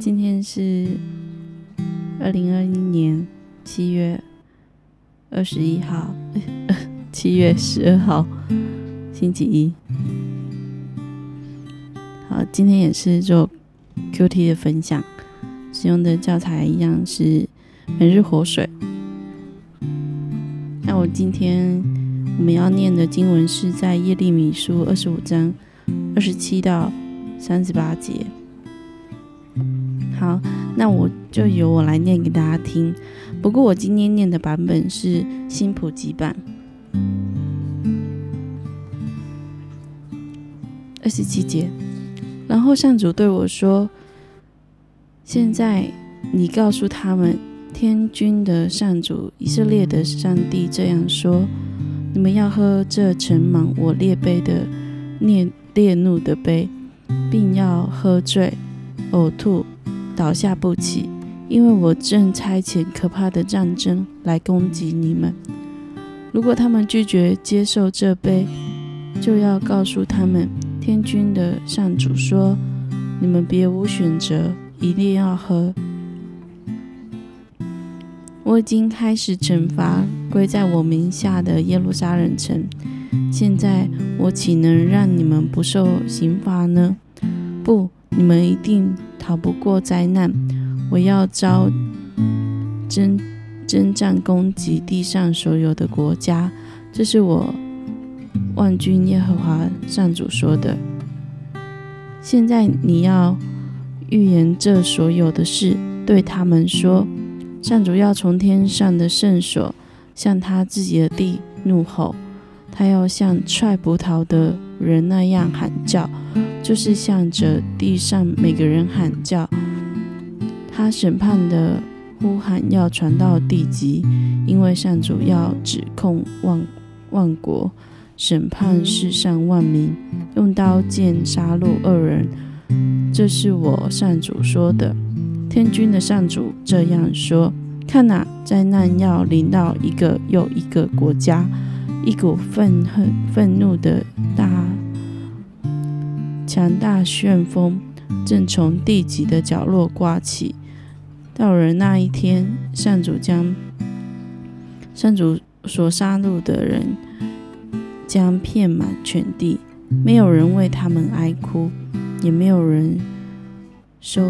今天是二零二一年七月二十一号，七月十二号，星期一。好，今天也是做 QT 的分享，使用的教材一样是每日活水。那我今天我们要念的经文是在耶利米书二十五章二十七到三十八节。好，那我就由我来念给大家听。不过我今天念的版本是新普及版。二十七节，然后上主对我说：“现在你告诉他们，天君的上主以色列的上帝这样说：你们要喝这盛满我烈杯的烈烈怒的杯，并要喝醉、呕吐。”倒下不起，因为我正差遣可怕的战争来攻击你们。如果他们拒绝接受这杯，就要告诉他们，天君的上主说：“你们别无选择，一定要喝。”我已经开始惩罚归在我名下的耶路撒冷城，现在我岂能让你们不受刑罚呢？不，你们一定。逃不过灾难，我要招征征战攻击地上所有的国家，这是我万军耶和华上主说的。现在你要预言这所有的事，对他们说：上主要从天上的圣所向他自己的地怒吼，他要像踹葡萄的人那样喊叫。就是向着地上每个人喊叫，他审判的呼喊要传到地极，因为上主要指控万万国，审判世上万民，用刀剑杀戮恶人。这是我上主说的。天君的上主这样说：看哪，灾难要临到一个又一个国家，一股愤恨愤怒的大。强大旋风正从地极的角落刮起，到了那一天，上主将上主所杀戮的人将遍满全地，没有人为他们哀哭，也没有人收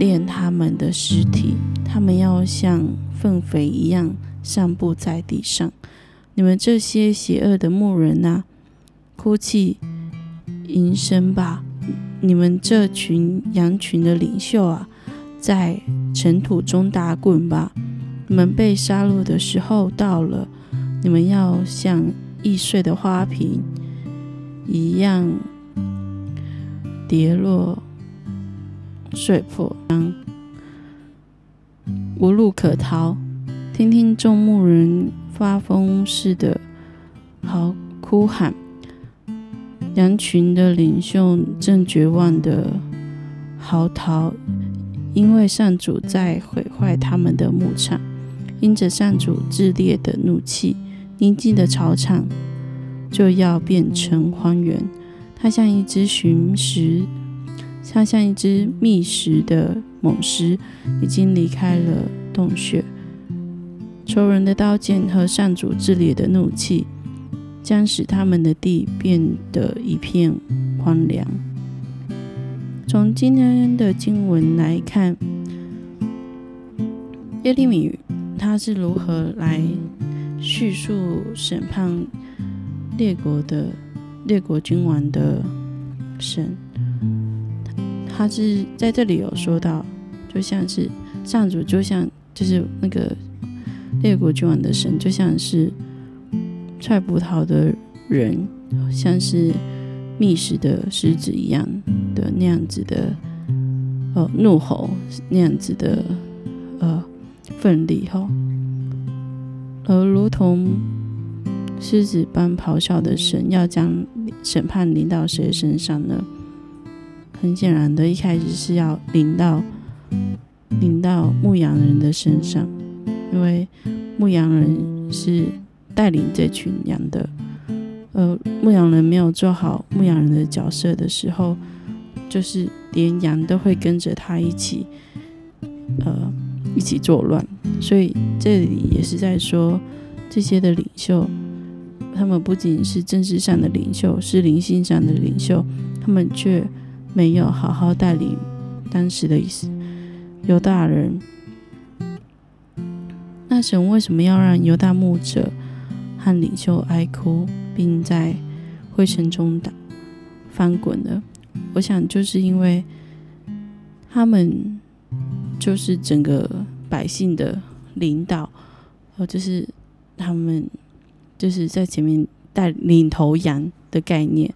敛他们的尸体，他们要像粪肥一样散布在地上。你们这些邪恶的牧人啊，哭泣！吟声吧，你们这群羊群的领袖啊，在尘土中打滚吧。你们被杀戮的时候到了，你们要像易碎的花瓶一样跌落碎破，无路可逃。听听众牧人发疯似的嚎哭喊。羊群的领袖正绝望的嚎啕，因为上主在毁坏他们的牧场。因着上主炽烈的怒气，宁静的草场就要变成荒原。它像一只寻食，它像一只觅食的猛狮，已经离开了洞穴。仇人的刀剑和上主炽烈的怒气。将使他们的地变得一片荒凉。从今天的经文来看，耶利米他是如何来叙述审判列国的列国君王的神？他是在这里有说到，就像是上主，就像就是那个列国君王的神，就像是。踹葡萄的人，像是觅食的狮子一样的那样子的，呃，怒吼那样子的，呃，奋力吼，而如同狮子般咆哮的神，要将审判临到谁身上呢？很显然的，一开始是要临到临到牧羊人的身上，因为牧羊人是。带领这群羊的，呃，牧羊人没有做好牧羊人的角色的时候，就是连羊都会跟着他一起，呃，一起作乱。所以这里也是在说，这些的领袖，他们不仅是政治上的领袖，是灵性上的领袖，他们却没有好好带领当时的犹大人。那神为什么要让犹大牧者和领袖哀哭，并在灰尘中打翻滚呢？我想，就是因为他们就是整个百姓的领导，或者是他们就是在前面带领头羊的概念，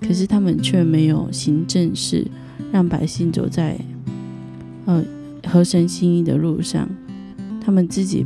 可是他们却没有行正事，让百姓走在呃合神心意的路上。他们自己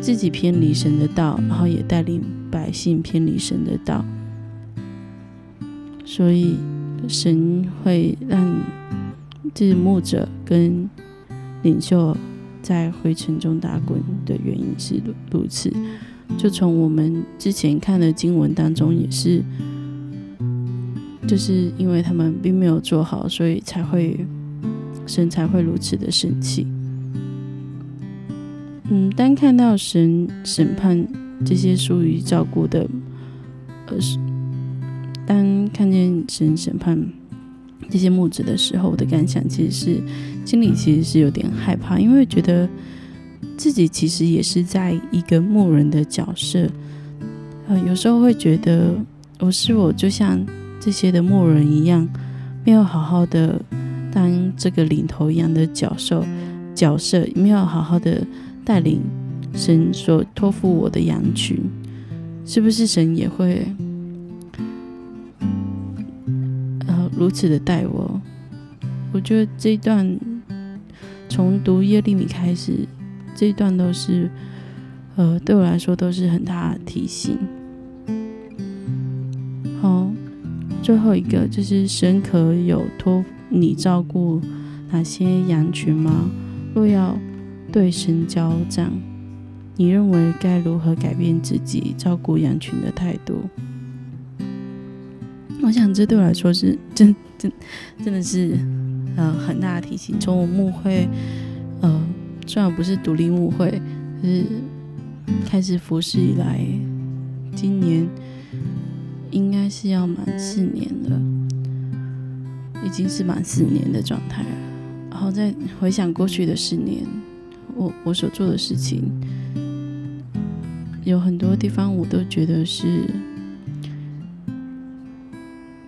自己偏离神的道，然后也带领百姓偏离神的道，所以神会让这牧者跟领袖在灰尘中打滚的原因是如此。就从我们之前看的经文当中，也是，就是因为他们并没有做好，所以才会神才会如此的生气。嗯，当看到神审判这些疏于照顾的，呃，当看见神审判这些牧者的时候，我的感想其实是心里其实是有点害怕，因为觉得自己其实也是在一个牧人的角色，呃，有时候会觉得我是我就像这些的牧人一样，没有好好的当这个领头一样的角色，角色没有好好的。带领神所托付我的羊群，是不是神也会呃如此的待我？我觉得这一段从读耶利米开始，这一段都是呃对我来说都是很大的提醒。好，最后一个就是神可有托你照顾哪些羊群吗？若要。对神交账，你认为该如何改变自己照顾羊群的态度？我想这对我来说是真真真的是呃很大的提醒。从我牧会呃虽然不是独立牧会，是开始服侍以来，今年应该是要满四年了，已经是满四年的状态了。然后再回想过去的四年。我我所做的事情，有很多地方我都觉得是，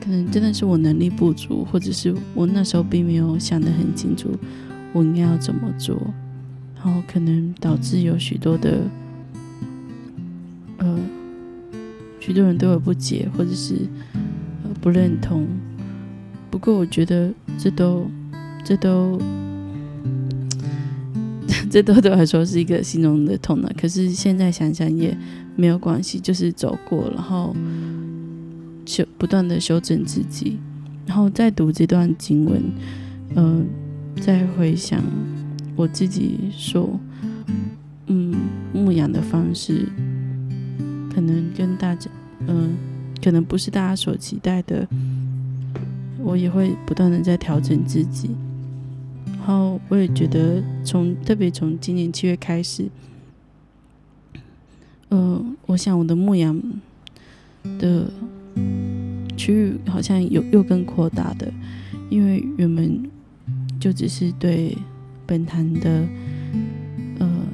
可能真的是我能力不足，或者是我那时候并没有想得很清楚，我应该要怎么做，然后可能导致有许多的，呃，许多人对我不解，或者是呃不认同。不过我觉得这都，这都。这都对我来说是一个心中的痛呢。可是现在想想也没有关系，就是走过，然后修不断的修正自己，然后再读这段经文，嗯，再回想我自己说，嗯，牧养的方式，可能跟大家，嗯，可能不是大家所期待的，我也会不断的在调整自己。然后我也觉得，从特别从今年七月开始，呃，我想我的牧羊的区域好像有又更扩大的，因为原本就只是对本坛的呃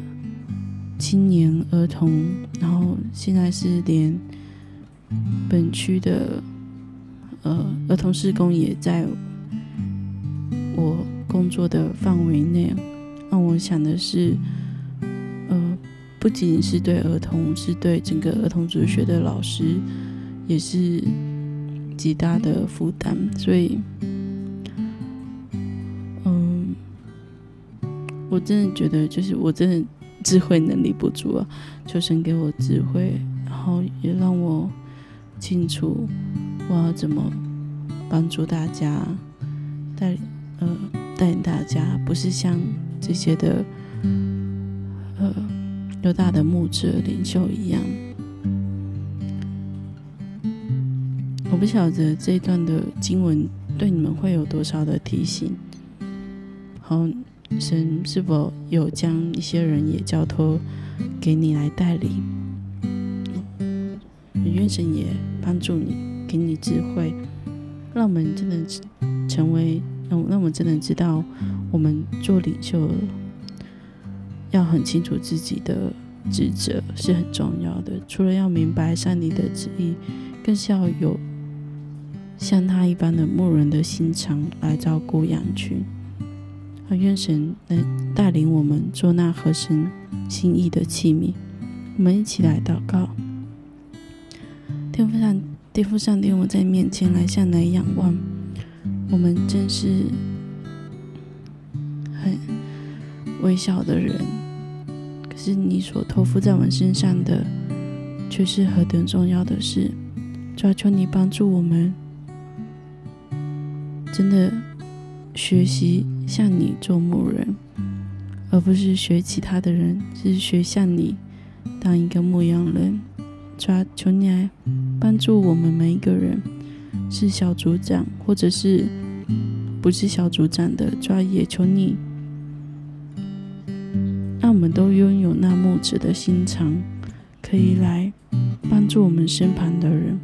青年儿童，然后现在是连本区的呃儿童施工也在我。工作的范围内，让我想的是，呃，不仅仅是对儿童，是对整个儿童主学的老师，也是极大的负担。所以，嗯，我真的觉得，就是我真的智慧能力不足啊，求神给我智慧，然后也让我清楚我要怎么帮助大家带，呃。带领大家，不是像这些的，呃，有大的牧者领袖一样。我不晓得这一段的经文对你们会有多少的提醒？好，神是否有将一些人也交托给你来带领？愿神也帮助你，给你智慧，让我们真的成为，那我那我真的知道，我们做领袖要很清楚自己的职责是很重要的。除了要明白上帝的旨意，更是要有像他一般的牧人的心肠来照顾羊群。愿神能带领我们做那合神心意的器皿。我们一起来祷告。天父上，天父上帝，我在面前来向来仰望。我们真是很微小的人，可是你所托付在我们身上的，却是何等重要的事。抓求你帮助我们，真的学习像你做牧人，而不是学其他的人，是学像你当一个牧羊人。抓求你来帮助我们每一个人，是小组长或者是不是小组长的抓也求你，让我们都拥有那木子的心肠，可以来帮助我们身旁的人，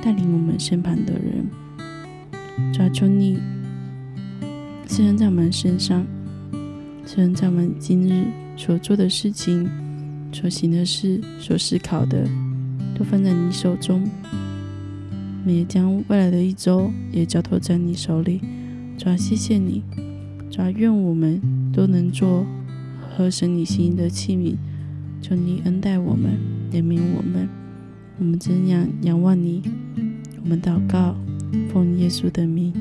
带领我们身旁的人。抓求你，虽然在我们身上，虽然在我们今日所做的事情、所行的事、所思考的。都放在你手中，我们也将未来的一周也交托在你手里。主要谢谢你，主要愿我们都能做合神你心意的器皿。求你恩待我们，怜悯我们。我们怎样仰望你？我们祷告，奉耶稣的名，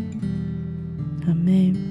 阿门。